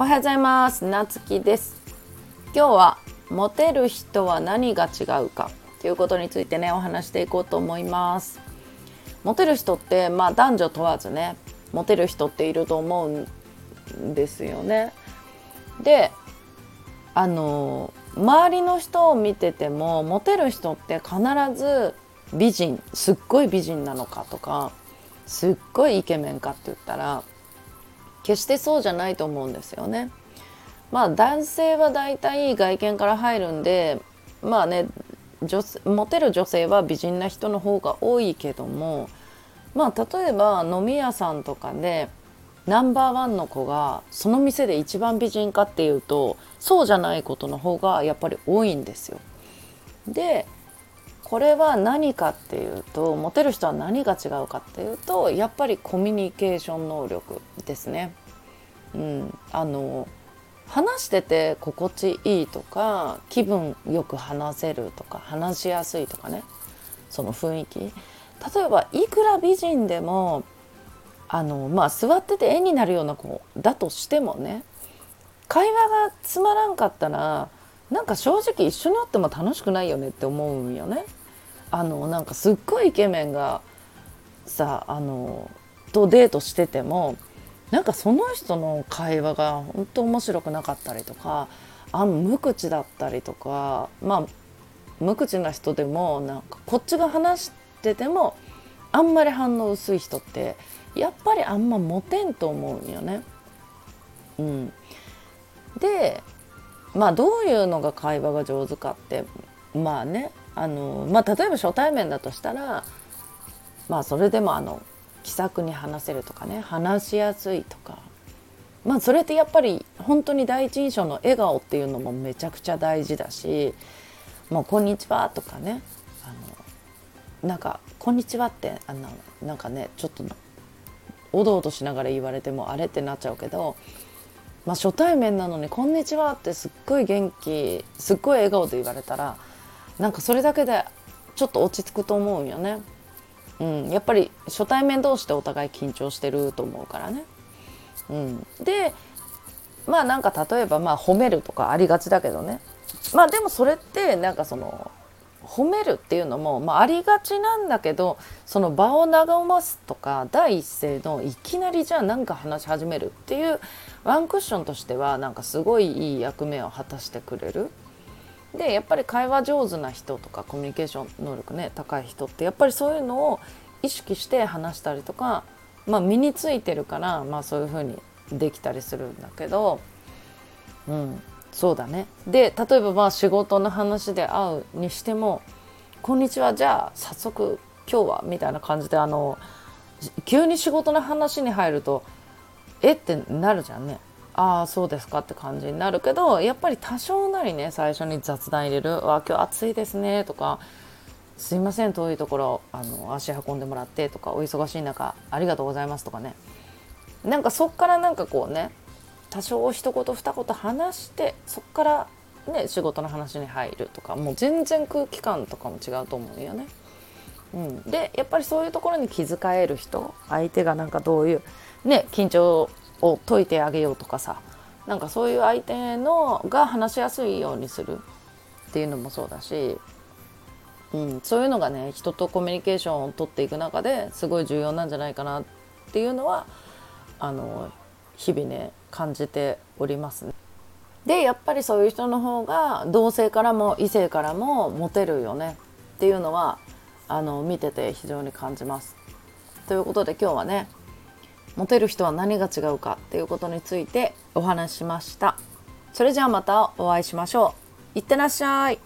おはようございます。なつきです。今日はモテる人は何が違うか？ということについてねお話していこうと思います。モテる人ってまあ男女問わずねモテる人っていると思うんですよね。であの周りの人を見ててもモテる人って必ず美人すっごい美人なのかとかすっごいイケメンかって言ったら決してそうじゃないと思うんですよね。まあ男性は大体外見から入るんでまあね女モテる女性は美人な人の方が多いけどもまあ例えば飲み屋さんとかでナンバーワンの子がその店で一番美人かっていうとそうじゃないことの方がやっぱり多いんですよ。でこれは何かっていうとモテる人は何が違うかっていうとやっぱりコミュニケーション能力ですね。うん、あの話してて心地いいとか気分よく話せるとか話しやすいとかねその雰囲気例えばいくら美人でもあのまあ座ってて絵になるような子だとしてもね会話がつまらんかったらなんか正直一緒におっても楽しくないよねって思うんよね。あのなんかすっごいイケメンがさあのとデートしててもなんかその人の会話が本当面白くなかったりとかあ無口だったりとかまあ無口な人でもなんかこっちが話しててもあんまり反応薄い人ってやっぱりあんまモテんと思うんよね。うん、でまあどういうのが会話が上手かってまあねあの、まあ、例えば初対面だとしたらまあそれでもあの気さくに話せるとかね話しやすいとか。まあそれってやっぱり本当に第一印象の笑顔っていうのもめちゃくちゃ大事だし「もうこんにちは」とかねあのなんか「こんにちは」ってあのなんかねちょっとおどおどしながら言われてもあれってなっちゃうけど、まあ、初対面なのに「こんにちは」ってすっごい元気すっごい笑顔で言われたらなんかそれだけでちょっと落ち着くと思うよね。うん、やっぱり初対面同士でお互い緊張してると思うからね。うん、でまあなんか例えばまあ褒めるとかありがちだけどねまあでもそれってなんかその褒めるっていうのも、まあ、ありがちなんだけどその場を和ますとか第一声のいきなりじゃあ何か話し始めるっていうワンクッションとしてはなんかすごいいい役目を果たしてくれる。でやっぱり会話上手な人とかコミュニケーション能力ね高い人ってやっぱりそういうのを意識して話したりとか、まあ、身についてるから、まあ、そういうふうにできたりするんだけど、うん、そうだねで例えばまあ仕事の話で会うにしても「こんにちはじゃあ早速今日は」みたいな感じであの急に仕事の話に入ると「え？っ?」てなるじゃんね。ああそうですかって感じになるけどやっぱり多少なりね最初に雑談入れる「わ今日暑いですね」とか「すいません遠いところあの足運んでもらって」とか「お忙しい中ありがとうございます」とかねなんかそっからなんかこうね多少一言二言話してそっからね仕事の話に入るとかもう全然空気感とかも違うと思うよね。うん、でやっぱりそういうところに気遣える人相手がなんかどういうね緊張を解いてあげようとかさなんかそういう相手のが話しやすいようにするっていうのもそうだし、うん、そういうのがね人とコミュニケーションを取っていく中ですごい重要なんじゃないかなっていうのはあの日々ね感じておりますね。でやっぱりそういう人の方が同性からも異性からもモテるよねっていうのはあの見てて非常に感じます。ということで今日はねモテる人は何が違うかっていうことについてお話しました。それじゃあまたお会いしましょう。いってらっしゃい。